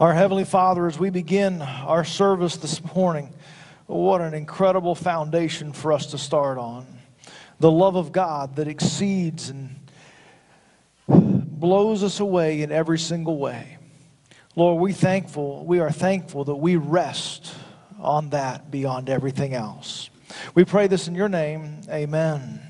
Our Heavenly Father, as we begin our service this morning, what an incredible foundation for us to start on. The love of God that exceeds and blows us away in every single way. Lord, we thankful, we are thankful that we rest on that beyond everything else. We pray this in your name. Amen.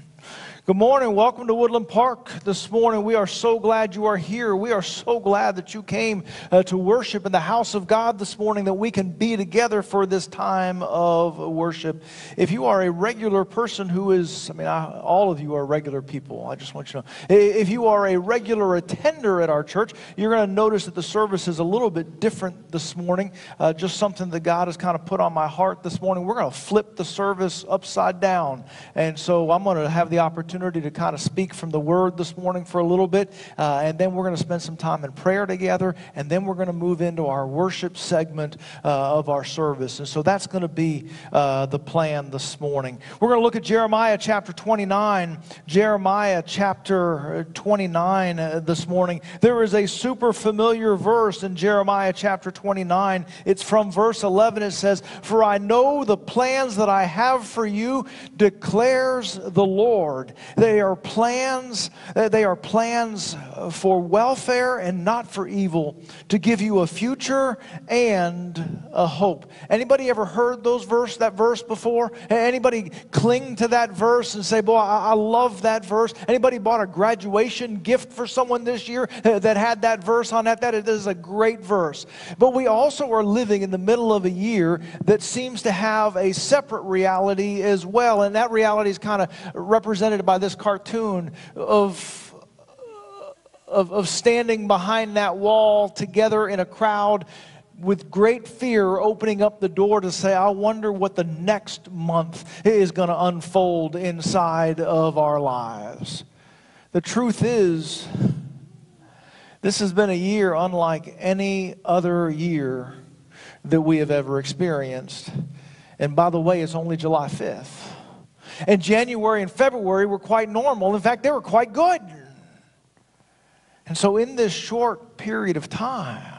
Good morning. Welcome to Woodland Park this morning. We are so glad you are here. We are so glad that you came uh, to worship in the house of God this morning, that we can be together for this time of worship. If you are a regular person who is, I mean, I, all of you are regular people. I just want you to know. If you are a regular attender at our church, you're going to notice that the service is a little bit different this morning. Uh, just something that God has kind of put on my heart this morning. We're going to flip the service upside down. And so I'm going to have the opportunity opportunity to kind of speak from the Word this morning for a little bit, uh, and then we're going to spend some time in prayer together, and then we're going to move into our worship segment uh, of our service. And so that's going to be uh, the plan this morning. We're going to look at Jeremiah chapter 29. Jeremiah chapter 29 uh, this morning. There is a super familiar verse in Jeremiah chapter 29. It's from verse 11. It says, For I know the plans that I have for you, declares the Lord they are plans, uh, they are plans for welfare and not for evil, to give you a future and a hope. Anybody ever heard those verse, that verse before? Anybody cling to that verse and say, boy, I, I love that verse? Anybody bought a graduation gift for someone this year uh, that had that verse on that? That is a great verse. But we also are living in the middle of a year that seems to have a separate reality as well. And that reality is kind of represented by by this cartoon of, of, of standing behind that wall together in a crowd with great fear opening up the door to say, I wonder what the next month is going to unfold inside of our lives. The truth is, this has been a year unlike any other year that we have ever experienced. And by the way, it's only July 5th. And January and February were quite normal. In fact, they were quite good. And so, in this short period of time,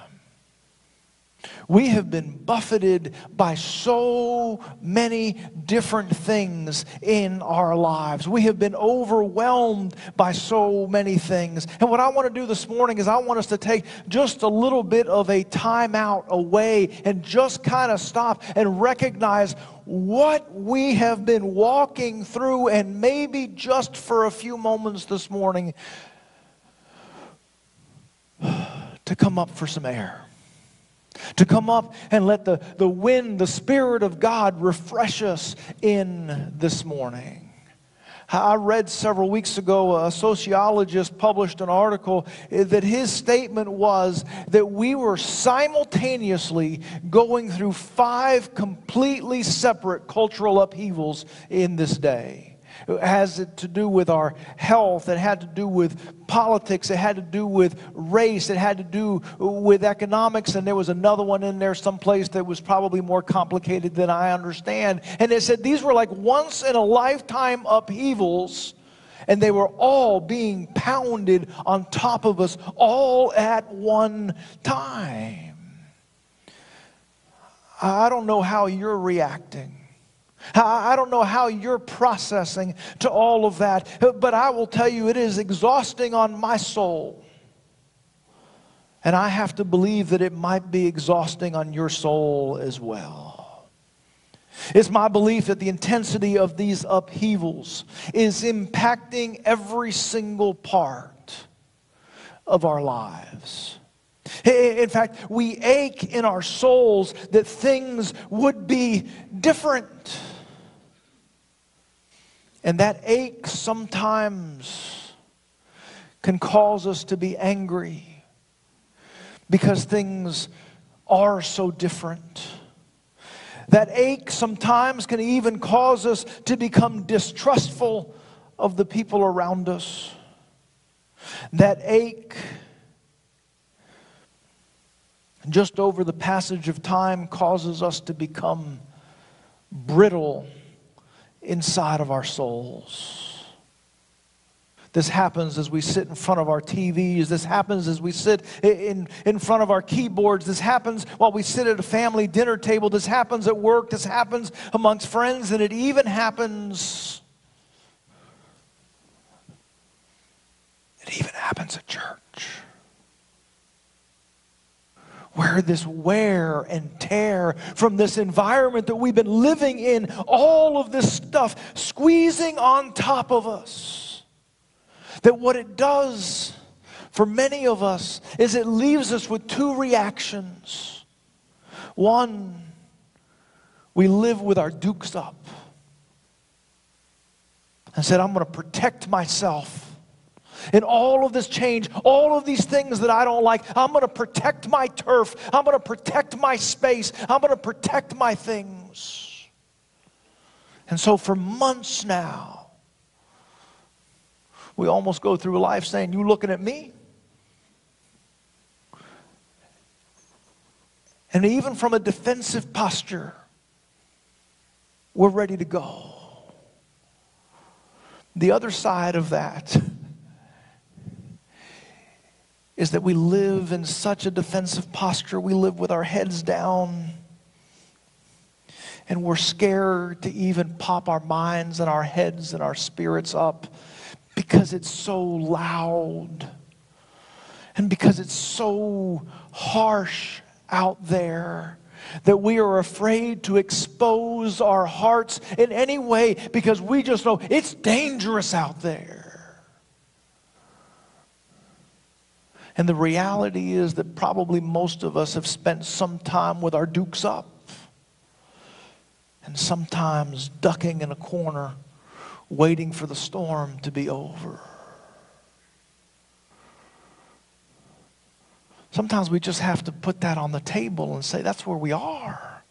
we have been buffeted by so many different things in our lives. We have been overwhelmed by so many things. And what I want to do this morning is I want us to take just a little bit of a time out away and just kind of stop and recognize what we have been walking through and maybe just for a few moments this morning to come up for some air to come up and let the, the wind, the Spirit of God, refresh us in this morning. I read several weeks ago a sociologist published an article eh, that his statement was that we were simultaneously going through five completely separate cultural upheavals in this day. It has to do with our health. It had to do with politics. It had to do with race. It had to do with economics. And there was another one in there someplace that was probably more complicated than I understand. And it said these were like once in a lifetime upheavals. And they were all being pounded on top of us all at one time. I don't know how you're reacting. I don't know how you're processing to all of that, but I will tell you it is exhausting on my soul. And I have to believe that it might be exhausting on your soul as well. It's my belief that the intensity of these upheavals is impacting every single part of our lives. In fact, we ache in our souls that things would be different. And that ache sometimes can cause us to be angry because things are so different. That ache sometimes can even cause us to become distrustful of the people around us. That ache, just over the passage of time, causes us to become brittle inside of our souls. This happens as we sit in front of our TVs. This happens as we sit in, in front of our keyboards. This happens while we sit at a family dinner table. This happens at work. This happens amongst friends. And it even happens. It even happens at church. Where this wear and tear from this environment that we've been living in, all of this stuff squeezing on top of us that what it does for many of us is it leaves us with two reactions. One, we live with our dukes up and said, I'm going to protect myself. In all of this change, all of these things that I don't like, I'm going to protect my turf. I'm going to protect my space. I'm going to protect my things. And so for months now, we almost go through life saying, You looking at me? And even from a defensive posture, we're ready to go. The other side of that is that we live in such a defensive posture. We live with our heads down. And we're scared to even pop our minds and our heads and our spirits up because it's so loud and because it's so harsh out there that we are afraid to expose our hearts in any way because we just know it's dangerous out there. And the reality is that probably most of us have spent some time with our dukes up and sometimes ducking in a corner waiting for the storm to be over. Sometimes we just have to put that on the table and say, that's where we are.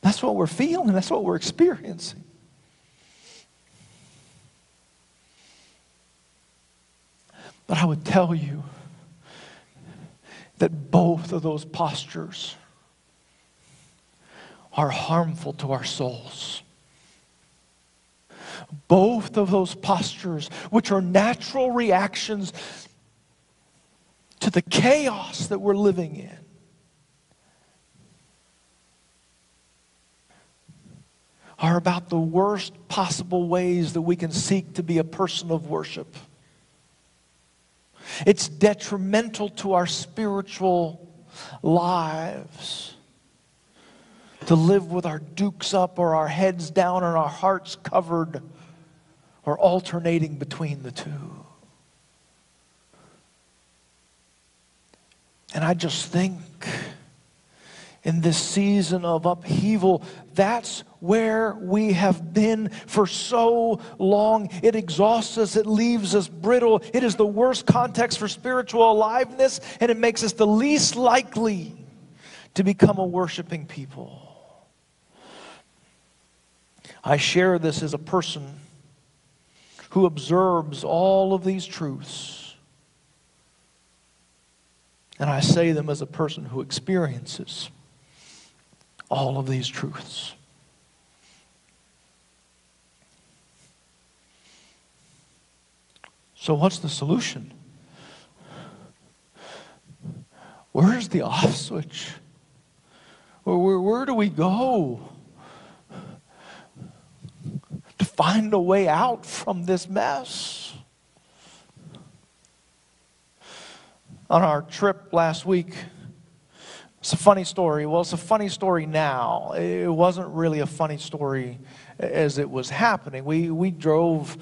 That's what we're feeling. That's what we're experiencing. But I would tell you that both of those postures are harmful to our souls both of those postures, which are natural reactions to the chaos that we're living in. Are about the worst possible ways that we can seek to be a person of worship. It's detrimental to our spiritual lives to live with our dukes up or our heads down and our hearts covered or alternating between the two. And I just think in this season of upheaval, that's where we have been for so long. It exhausts us, it leaves us brittle. It is the worst context for spiritual aliveness, and it makes us the least likely to become a worshiping people. I share this as a person who observes all of these truths. And I say them as a person who experiences all of these truths. So, what's the solution? Where's the off switch? Where, where, where do we go? To find a way out from this mess. On our trip last week, it's a funny story. Well, it's a funny story now. It wasn't really a funny story as it was happening. We, we drove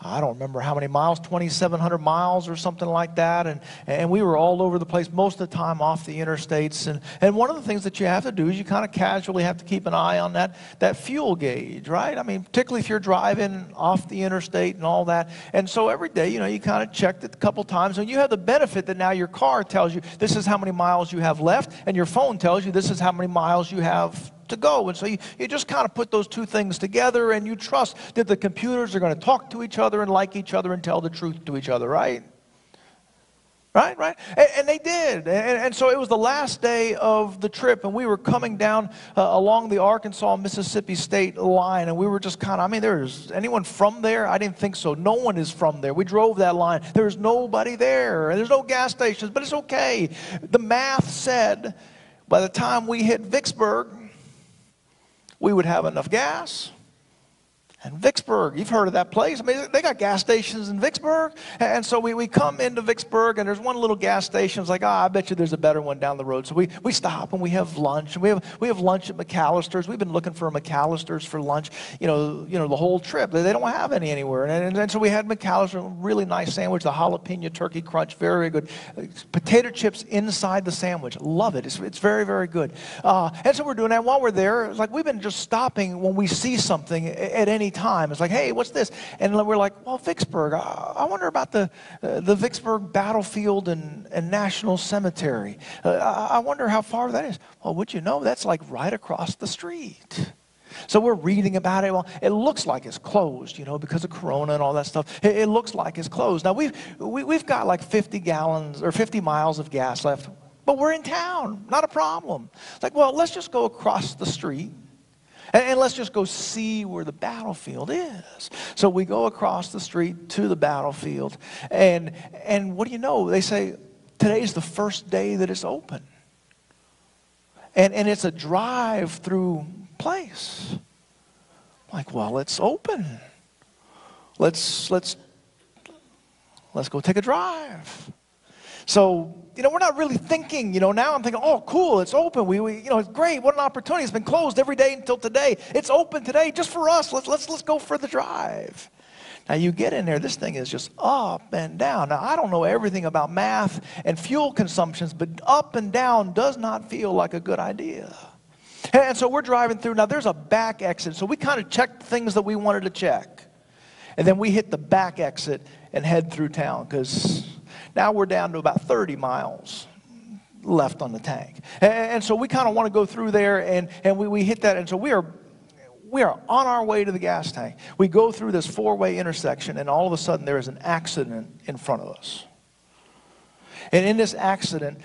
I don't remember how many miles, 2,700 miles or something like that. And, and we were all over the place most of the time off the interstates. And, and one of the things that you have to do is you kind of casually have to keep an eye on that, that fuel gauge, right? I mean, particularly if you're driving off the interstate and all that. And so every day, you know, you kind of check it a couple times. And you have the benefit that now your car tells you this is how many miles you have left, and your phone tells you this is how many miles you have to go. And so you, you just kind of put those two things together and you trust that the computers are going to talk to each other and like each other and tell the truth to each other, right? Right, right. And, and they did. And, and, so it was the last day of the trip, and we were coming down uh, along the Arkansas Mississippi state line, and we were just kind of, I mean, there's anyone from there? I didn't think so. No one is from there. We drove that line. There's nobody there, and there's no gas stations, but it's okay. The math said by the time we hit Vicksburg, we would have enough gas and Vicksburg, you've heard of that place. I mean, they got gas stations in Vicksburg. And so we, we come into Vicksburg, and there's one little gas station. It's like, oh, I bet you there's a better one down the road. So we, we stop and we have lunch. And we have, we have lunch at McAlister's. We've been looking for a McAlister's for lunch, you know, you know the whole trip. They, don't have any anywhere. And, and, and so we had McAlister's, really nice sandwich, the jalapeno turkey crunch, very good. Potato chips inside the sandwich. Love it. It's, it's very, very good. Uh, and so we're doing that. While we're there, it's like we've been just stopping when we see something at any time. It's like, hey, what's this? And we're like, well, Vicksburg. I, I wonder about the, uh, the Vicksburg battlefield and, and national cemetery. Uh, I, wonder how far that is. Well, would you know, that's like right across the street. So we're reading about it. Well, it looks like it's closed, you know, because of Corona and all that stuff. It, it looks like it's closed. Now we've we, have we have got like 50 gallons or 50 miles of gas left, but we're in town. Not a problem. It's like, well, let's just go across the street and, let's just go see where the battlefield is. So we go across the street to the battlefield. And, and what do you know? They say today's the first day that it's open. And, and it's a drive through place. like, well, it's open. Let's, let's, let's go take a drive. So, you know, we're not really thinking, you know, now I'm thinking, oh, cool, it's open. We, we, you know, it's great. What an opportunity. It's been closed every day until today. It's open today just for us. Let's, let's, let's go for the drive. Now, you get in there, this thing is just up and down. Now, I don't know everything about math and fuel consumptions, but up and down does not feel like a good idea. And so we're driving through. Now, there's a back exit. So we kind of checked things that we wanted to check. And then we hit the back exit and head through town because now we're down to about 30 miles left on the tank. And, and so we kind of want to go through there and, and we, we hit that. And so we are, we are on our way to the gas tank. We go through this four way intersection, and all of a sudden there is an accident in front of us. And in this accident,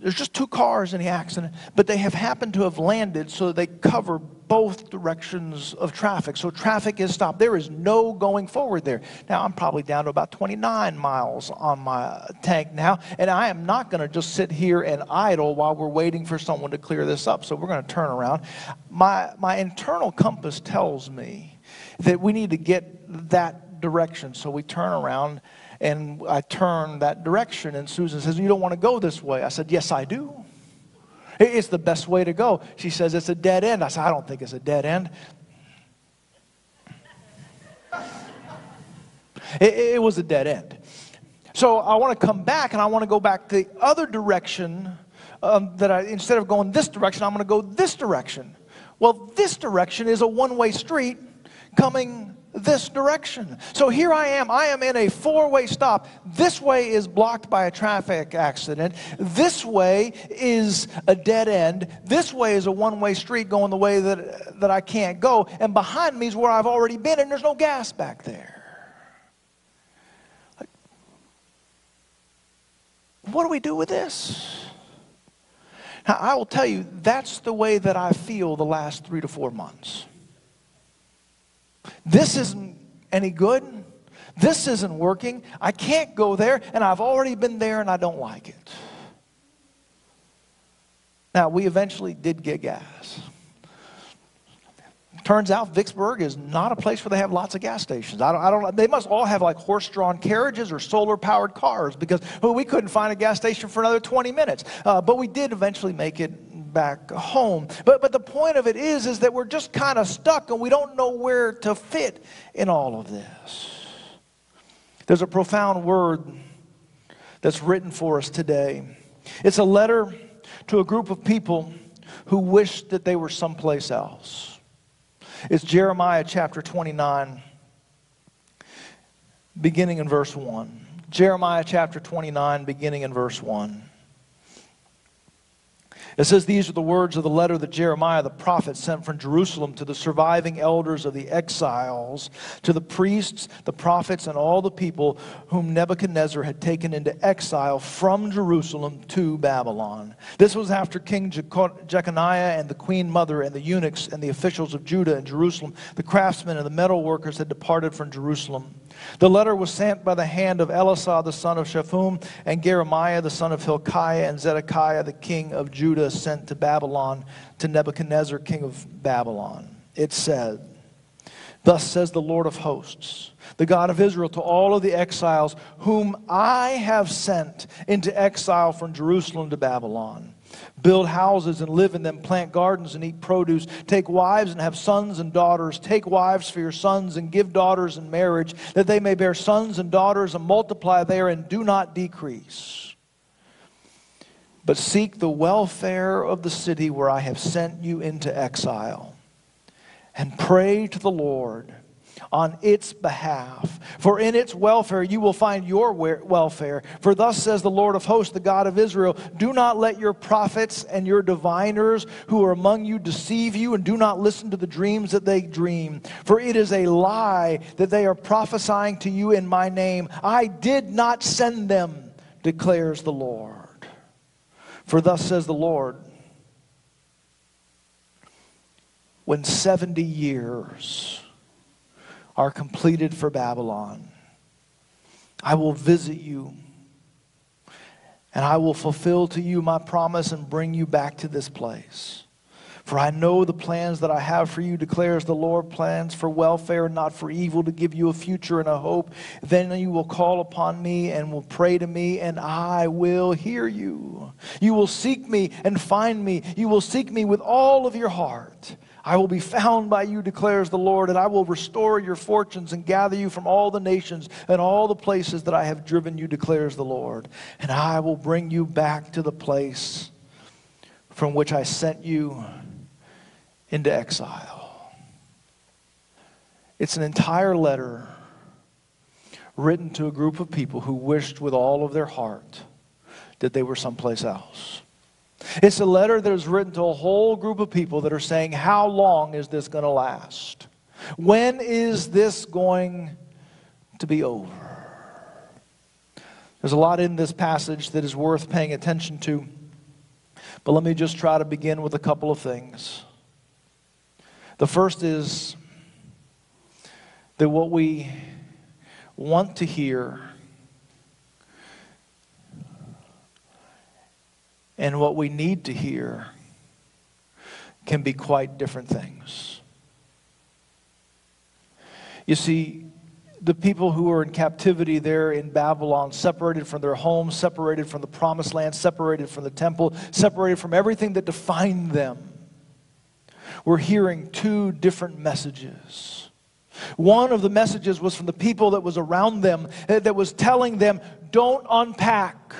there's just two cars in the accident, but they have happened to have landed so they cover both directions of traffic. So traffic is stopped. There is no going forward there. Now, I'm probably down to about 29 miles on my tank now, and I am not going to just sit here and idle while we're waiting for someone to clear this up. So we're going to turn around. My, my internal compass tells me that we need to get that direction. So we turn around and I turn that direction, and Susan says, You don't want to go this way. I said, Yes, I do. It's the best way to go. She says, It's a dead end. I said, I don't think it's a dead end. It, it was a dead end. So I want to come back and I want to go back the other direction um, that I, instead of going this direction, I'm going to go this direction. Well, this direction is a one way street coming this direction. So here I am. I am in a four way stop. This way is blocked by a traffic accident. This way is a dead end. This way is a one way street going the way that, that I can't go. And behind me is where I've already been, and there's no gas back there. What do we do with this? Now, I will tell you, that's the way that I feel the last three to four months. This isn't any good. This isn't working. I can't go there, and I've already been there and I don't like it. Now, we eventually did get gas. Turns out Vicksburg is not a place where they have lots of gas stations. I don't, I don't, they must all have like horse drawn carriages or solar powered cars because well, we couldn't find a gas station for another 20 minutes. Uh, but we did eventually make it back home. But, but the point of it is, is that we're just kind of stuck and we don't know where to fit in all of this. There's a profound word that's written for us today. It's a letter to a group of people who wish that they were someplace else. It's Jeremiah chapter 29, beginning in verse 1. Jeremiah chapter 29, beginning in verse 1. It says, These are the words of the letter that Jeremiah the prophet sent from Jerusalem to the surviving elders of the exiles, to the priests, the prophets, and all the people whom Nebuchadnezzar had taken into exile from Jerusalem to Babylon. This was after King Jeconiah and the queen mother and the eunuchs and the officials of Judah and Jerusalem, the craftsmen and the metal workers had departed from Jerusalem. The letter was sent by the hand of Elasah the son of Shaphan, and Jeremiah the son of Hilkiah, and Zedekiah the king of Judah sent to Babylon to Nebuchadnezzar king of Babylon. It said, Thus says the Lord of hosts, the God of Israel, to all of the exiles whom I have sent into exile from Jerusalem to Babylon build houses and live in them, plant gardens and eat produce, take wives and have sons and daughters, take wives for your sons and give daughters in marriage, that they may bear sons and daughters and multiply there and do not decrease. But seek the welfare of the city where I have sent you into exile, and pray to the Lord on its behalf. For in its welfare you will find your welfare. For thus says the Lord of hosts, the God of Israel Do not let your prophets and your diviners who are among you deceive you, and do not listen to the dreams that they dream. For it is a lie that they are prophesying to you in my name. I did not send them, declares the Lord. For thus says the Lord. When 70 years are completed for Babylon. I will visit you, and I will fulfill to you my promise and bring you back to this place. For I know the plans that I have for you, declares the Lord plans for welfare, not for evil, to give you a future and a hope. Then you will call upon me and will pray to me, and I will hear you. You will seek me and find me. You will seek me with all of your heart. I will be found by you, declares the Lord, and I will restore your fortunes and gather you from all the nations and all the places that I have driven you, declares the Lord. And I will bring you back to the place from which I sent you into exile. It's an entire letter written to a group of people who wished with all of their heart that they were someplace else. It's a letter that is written to a whole group of people that are saying, How long is this going to last? When is this going to be over? There's a lot in this passage that is worth paying attention to, but let me just try to begin with a couple of things. The first is that what we want to hear and what we need to hear can be quite different things. You see, the people who were in captivity there in Babylon, separated from their homes, separated from the promised land, separated from the temple, separated from everything that defined them, were hearing two different messages. One of the messages was from the people that was around them, eh, that was telling them, don't unpack.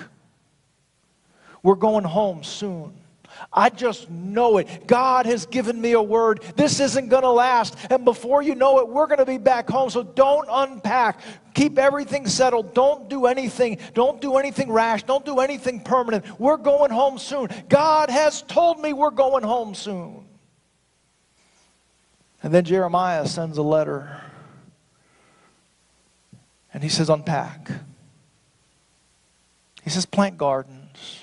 We're going home soon. I just know it. God has given me a word. This isn't going to last. And before you know it, we're going to be back home. So don't unpack. Keep everything settled. Don't do anything. Don't do anything rash. Don't do anything permanent. We're going home soon. God has told me we're going home soon. And then Jeremiah sends a letter. And he says, unpack. He says, plant gardens.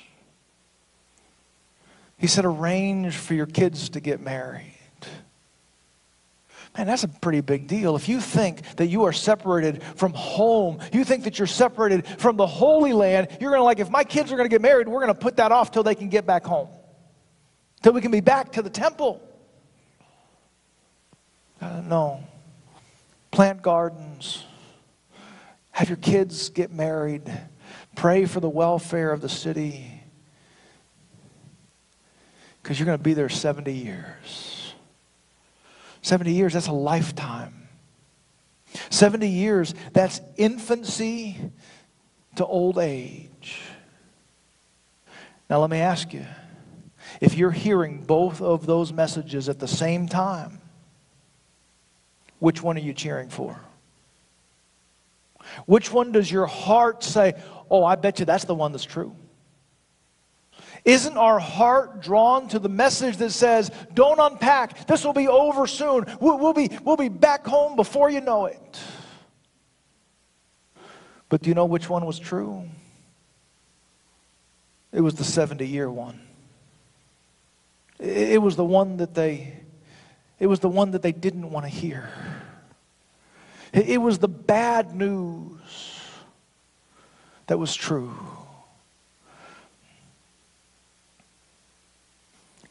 He said, arrange for your kids to get married. Man, that's a pretty big deal. If you think that you are separated from home, you think that you're separated from the Holy Land, you're going to like, if my kids are going to get married, we're going to put that off till they can get back home, till we can be back to the temple. Uh, no. Plant gardens, have your kids get married, pray for the welfare of the city because you're going to be there 70 years. 70 years, that's a lifetime. 70 years, that's infancy to old age. Now, let me ask you if you're hearing both of those messages at the same time, which one are you cheering for? Which one does your heart say, oh, I bet you that's the one that's true? Isn't our heart drawn to the message that says, don't unpack, this will be over soon, we'll, we'll, be, we'll be back home before you know it? But do you know which one was true? It was the 70 year one. It was the one that they it was the one that they didn't want to hear. It was the bad news that was true.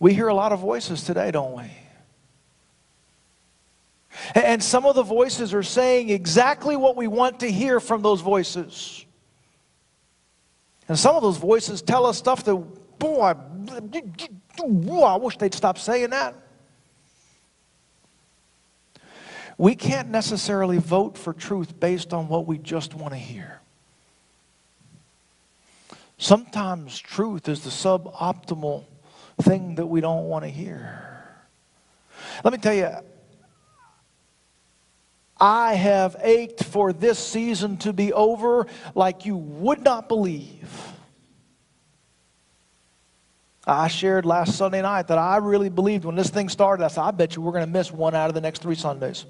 We hear a lot of voices today, don't we? And some of the voices are saying exactly what we want to hear from those voices. And some of those voices tell us stuff that, boy, I wish they'd stop saying that. We can't necessarily vote for truth based on what we just want to hear. Sometimes truth is the suboptimal thing that we don't want to hear. Let me tell you, I have ached for this season to be over like you would not believe. I shared last Sunday night that I really believed when this thing started, I said, I bet you we're going to miss one out of the next three Sundays.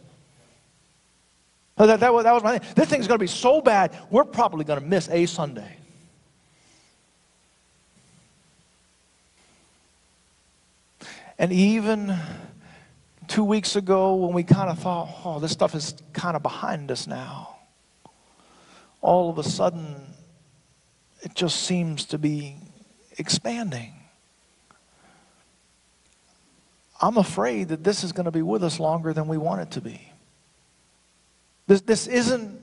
That, that, that was my thing. This thing's going to be so bad, we're probably going to miss a Sunday. And even two weeks ago, when we kind of thought, oh, this stuff is kind of behind us now, all of a sudden, it just seems to be expanding. I'm afraid that this is going to be with us longer than we want it to be. This, this isn't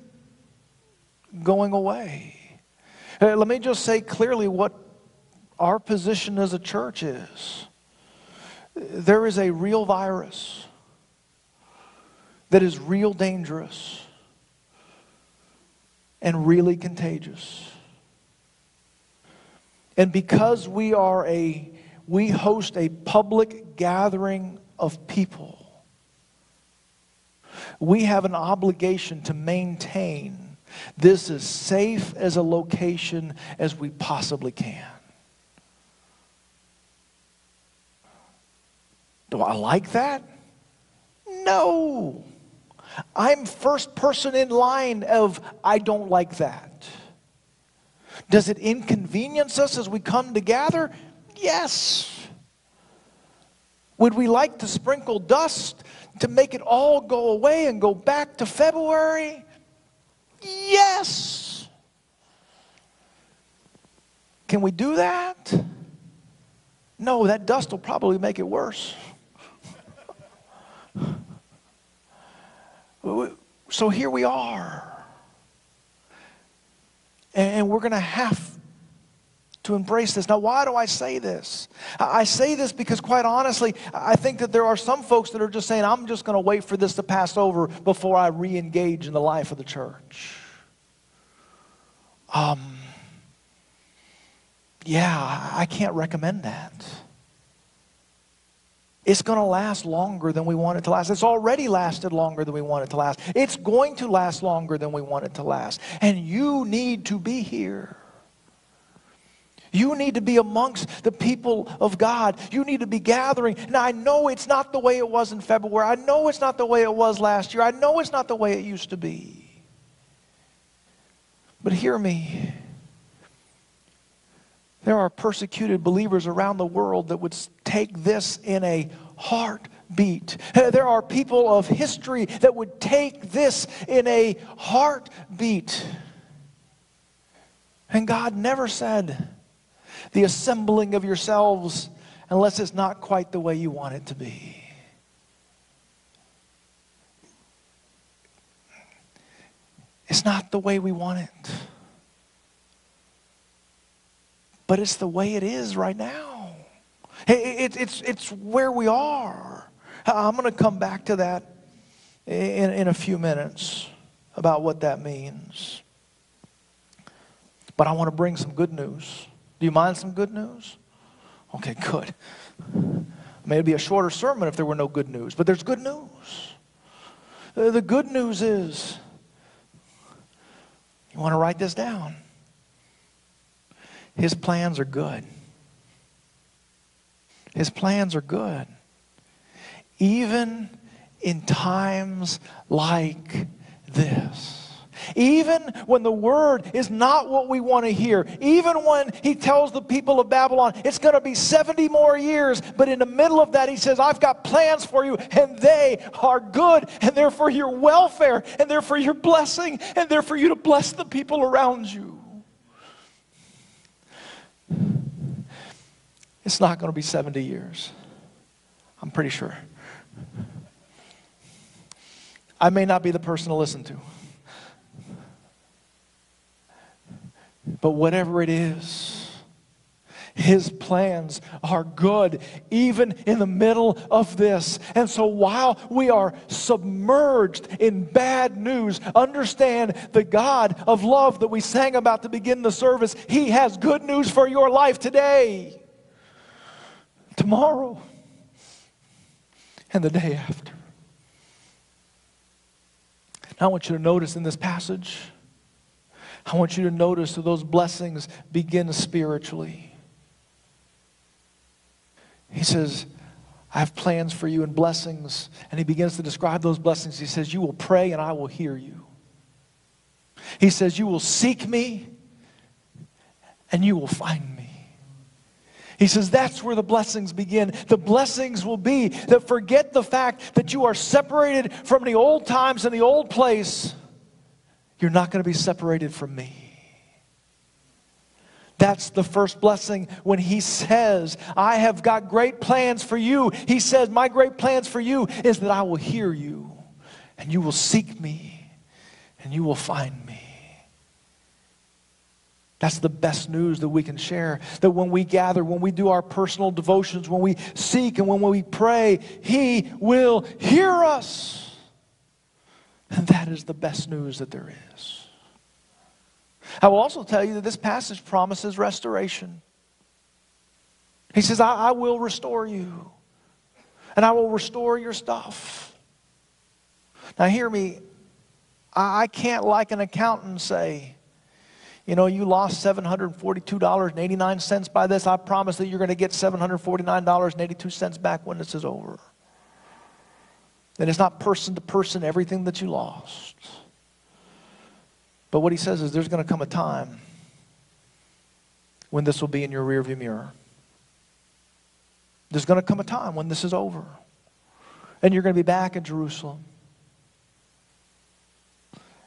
going away. let me just say clearly what our position as a church is. There is a real virus that is real dangerous and really contagious. And because we are a we host a public gathering of people. We have an obligation to maintain this as safe as a location as we possibly can. Do I like that? No. I'm first person in line of I don't like that. Does it inconvenience us as we come together? Yes. Would we like to sprinkle dust to make it all go away and go back to February? Yes. Can we do that? No, that dust will probably make it worse. So here we are. And we're going to have to embrace this. Now, why do I say this? I say this because, quite honestly, I think that there are some folks that are just saying, I'm just going to wait for this to pass over before I re engage in the life of the church. Um, yeah, I can't recommend that. It's going to last longer than we want it to last. It's already lasted longer than we want it to last. It's going to last longer than we want it to last. And you need to be here. You need to be amongst the people of God. You need to be gathering. Now, I know it's not the way it was in February. I know it's not the way it was last year. I know it's not the way it used to be. But hear me. There are persecuted believers around the world that would take this in a heartbeat. Uh, there are people of history that would take this in a heartbeat. And God never said, the assembling of yourselves unless it's not quite the way you want it to be. It's not the way we want it. But it's the way it is right now. It, it, it's, it's where we are. I'm going to come back to that in, in a few minutes about what that means. But I want to bring some good news. Do you mind some good news? Okay, good. Maybe be a shorter sermon if there were no good news, but there's good news. Uh, the good news is, you want to write this down? His plans are good. His plans are good. Even in times like this. Even when the word is not what we want to hear, even when he tells the people of Babylon it's going to be 70 more years, but in the middle of that, he says, I've got plans for you, and they are good, and they're for your welfare, and they're for your blessing, and they're for you to bless the people around you. It's not going to be 70 years. I'm pretty sure. I may not be the person to listen to. But whatever it is, his plans are good, even in the middle of this. And so while we are submerged in bad news, understand the God of love that we sang about to begin the service. He has good news for your life today, tomorrow, and the day after. Now, I want you to notice in this passage, I want you to notice that those blessings begin spiritually. He says, I have plans for you and blessings. And he begins to describe those blessings. He says, You will pray and I will hear you. He says, You will seek me and you will find me. He says that's where the blessings begin. The blessings will be that forget the fact that you are separated from the old times and the old place. You're not going to be separated from me. That's the first blessing when he says, I have got great plans for you. He says, My great plans for you is that I will hear you and you will seek me and you will find me. That's the best news that we can share. That when we gather, when we do our personal devotions, when we seek and when we pray, He will hear us. And that is the best news that there is. I will also tell you that this passage promises restoration. He says, I, I will restore you, and I will restore your stuff. Now, hear me. I, I can't, like an accountant, say, you know, you lost $742.89 by this. I promise that you're going to get $749.82 back when this is over. And it's not person to person everything that you lost. But what he says is there's going to come a time when this will be in your rearview mirror. There's going to come a time when this is over. And you're going to be back in Jerusalem.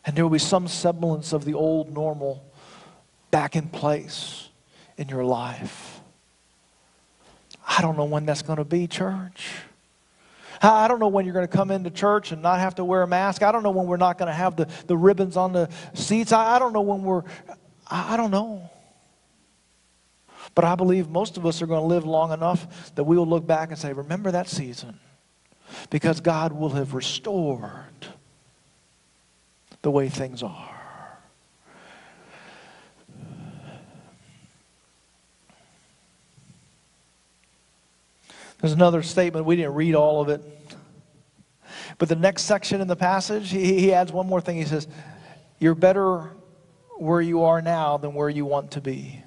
And there will be some semblance of the old normal back in place in your life. I don't know when that's going to be, church. Ah, I don't know when you're going to come into church and not have to wear a mask. I don't know when we're not going to have the, the ribbons on the seats. I, I don't know when we're, I, I don't know. But I believe most of us are going to live long enough that we will look back and say, remember that season. Because God will have restored the way things are. There's another statement. We didn't read all of it. But the next section in the passage, he, he adds one more thing. He says, You're better where you are now than where you want to be.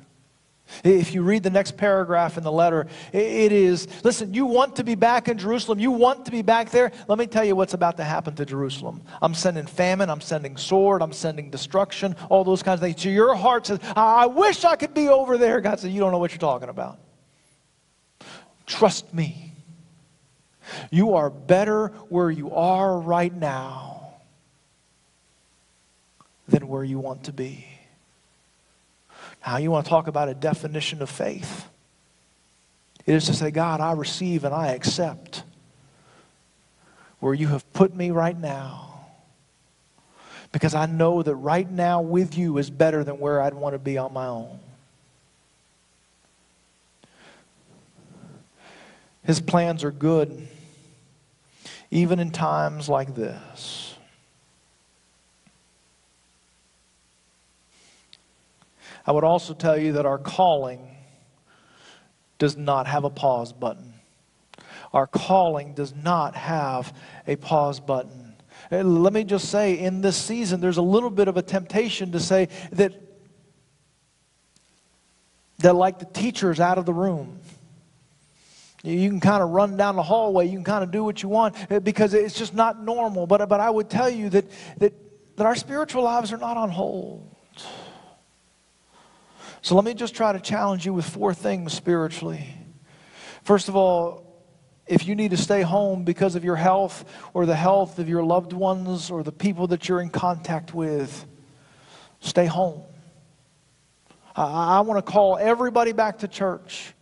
If you read the next paragraph in the letter, it is listen, you want to be back in Jerusalem. You want to be back there. Let me tell you what's about to happen to Jerusalem. I'm sending famine. I'm sending sword. I'm sending destruction, all those kinds of things. So your heart says, I wish I could be over there. God says, You don't know what you're talking about. Trust me. You are better where you are right now than where you want to be. Now, you want to talk about a definition of faith? It is to say, God, I receive and I accept where you have put me right now. Because I know that right now with you is better than where I'd want to be on my own. His plans are good, even in times like this. I would also tell you that our calling does not have a pause button. Our calling does not have a pause button. Uh, let me just say, in this season, there's a little bit of a temptation to say that, that like the teacher's out of the room You can kind of run down the hallway. You can kind of do what you want uh, because it's just not normal. But, but I would tell you that, that, that our spiritual lives are not on hold. So let me just try to challenge you with four things spiritually. First of all, if you need to stay home because of your health or the health of your loved ones or the people that you're in contact with, stay home. I, I want to call everybody back to church.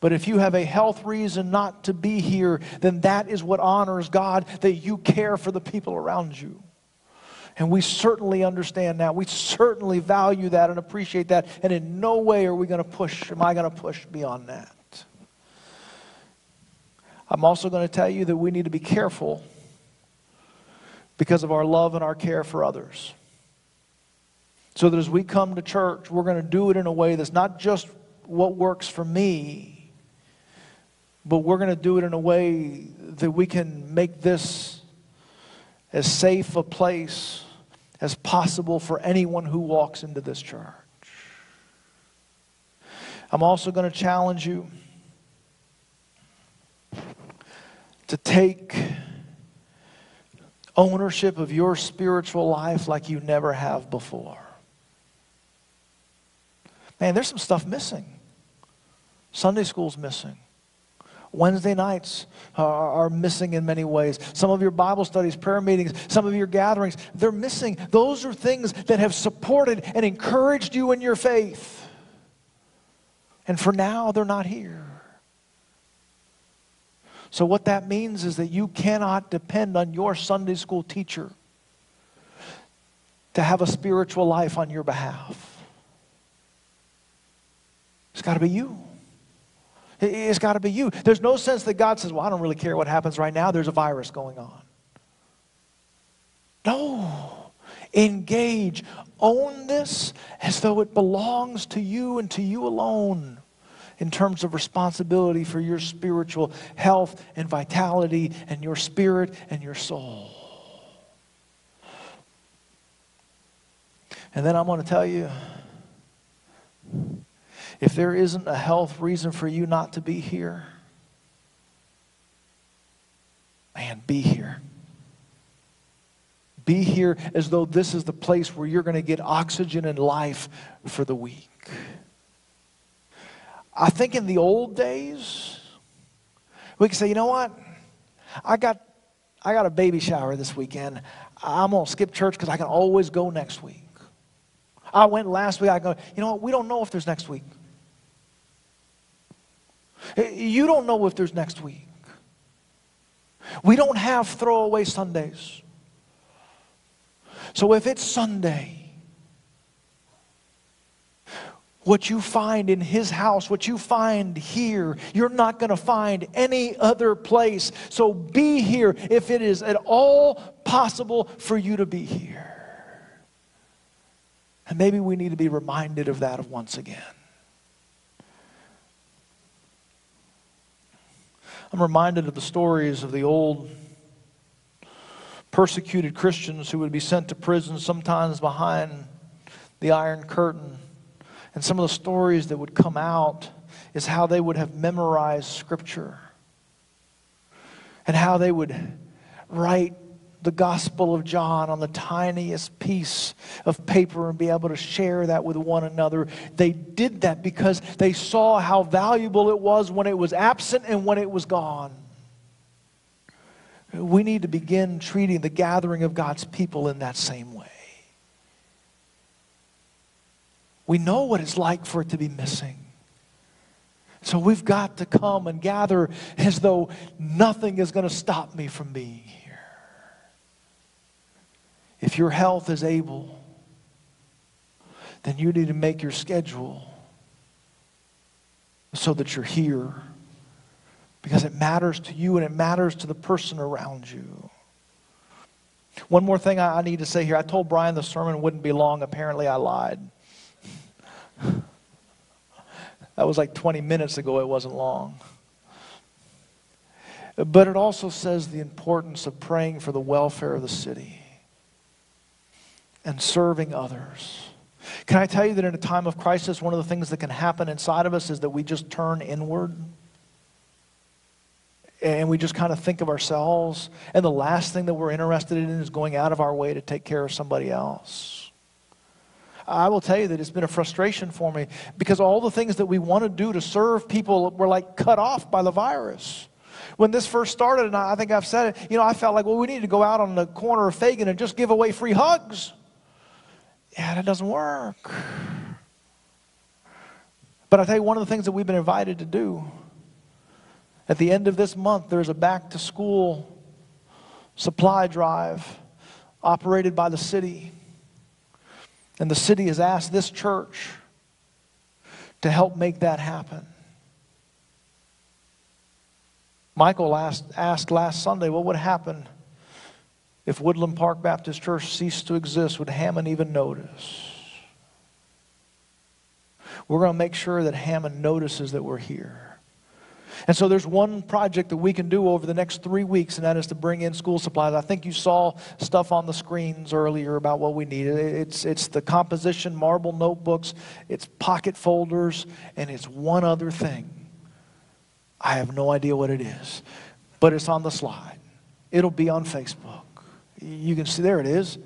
But if you have a health reason not to be here, then that is what honors God, that you care for the people around you. And we certainly understand that. We certainly value that and appreciate that. And in no way are we going to push, am I going to push beyond that. I'm also going to tell you that we need to be careful because of our love and our care for others. So that as we come to church, we're going to do it in a way that's not just what works for me, but we're going to do it in a way that we can make this as safe a place as possible for anyone who walks into this church. I'm also going to challenge you to take ownership of your spiritual life like you never have before. Man, there's some stuff missing. Sunday school's missing. Wednesday nights are, are, missing in many ways. Some of your Bible studies, prayer meetings, some of your gatherings, they're missing. Those are things that have supported and encouraged you in your faith. And for now, they're not here. So, what that means is that you cannot depend on your Sunday school teacher to have a spiritual life on your behalf. It's got to be you. It's got to be you. There's no sense that God says, Well, I don't really care what happens right now. There's a virus going on. No. Engage. Own this as though it belongs to you and to you alone in terms of responsibility for your spiritual health and vitality and your spirit and your soul. And then I'm going to tell you if there isn't a health reason for you not to be here, man, be here. Be here as though this is the place where you're going to get oxygen and life for the week. I think in the old days, we could say, you know what? I got, I got a baby shower this weekend. I'm going to skip church because I can always go next week. I went last week. I go, you know what? We don't know if there's next week. You don't know if there's next week. We don't have throwaway Sundays. So if it's Sunday, what you find in his house, what you find here, you're not going to find any other place. So be here if it is at all possible for you to be here. And maybe we need to be reminded of that once again. I'm reminded of the stories of the old persecuted Christians who would be sent to prison, sometimes behind the Iron Curtain. And some of the stories that would come out is how they would have memorized Scripture and how they would write the Gospel of John on the tiniest piece of paper and be able to share that with one another. They did that because they saw how valuable it was when it was absent and when it was gone. We need to begin treating the gathering of God's people in that same way. We know what it's like for it to be missing. So we've got to come and gather as though nothing is going to stop me from being here. If your health is able, then you need to make your schedule so that you're here because it matters to you and it matters to the person around you. One more thing I need to say here. I told Brian the sermon wouldn't be long. Apparently, I lied. That was like 20 minutes ago. It wasn't long. But it also says the importance of praying for the welfare of the city and serving others. Can I tell you that in a time of crisis, one of the things that can happen inside of us is that we just turn inward? and we just kind of think of ourselves. And the last thing that we're interested in is going out of our way to take care of somebody else. I will tell you that it's been a frustration for me because all the things that we want to do to serve people were like cut off by the virus. When this first started, and I think I've said it, you know, I felt like, well, we need to go out on the corner of Fagan and just give away free hugs. Yeah, that doesn't work. But I tell you, one of the things that we've been invited to do at the end of this month, there's a back to school supply drive operated by the city. And the city has asked this church to help make that happen. Michael asked, asked last Sunday what would happen if Woodland Park Baptist Church ceased to exist. Would Hammond even notice? We're going to make sure that Hammond notices that we're here. And so there's one project that we can do over the next three weeks, and that is to bring in school supplies. I think you saw stuff on the screens earlier about what we need. It's, it's the composition marble notebooks, it's pocket folders, and it's one other thing. I have no idea what it is, but it's on the slide. It'll be on Facebook. You can see, there it is.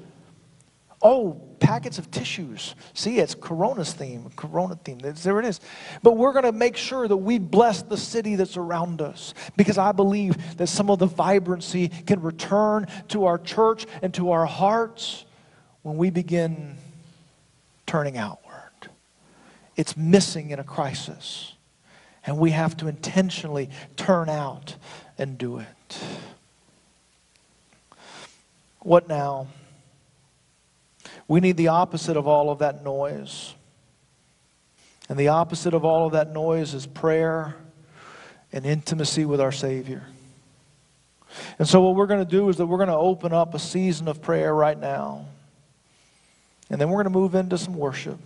Oh, packets of tissues. See, it's Corona's theme, Corona theme. There it is. But we're going to make sure that we bless the city that's around us because I believe that some of the vibrancy can return to our church and to our hearts when we begin turning outward. It's missing in a crisis, and we have to intentionally turn out and do it. What now? We need the opposite of all of that noise. And the opposite of all of that noise is prayer and intimacy with our Savior. And so, what we're going to do is that we're going to open up a season of prayer right now. And then we're going to move into some worship.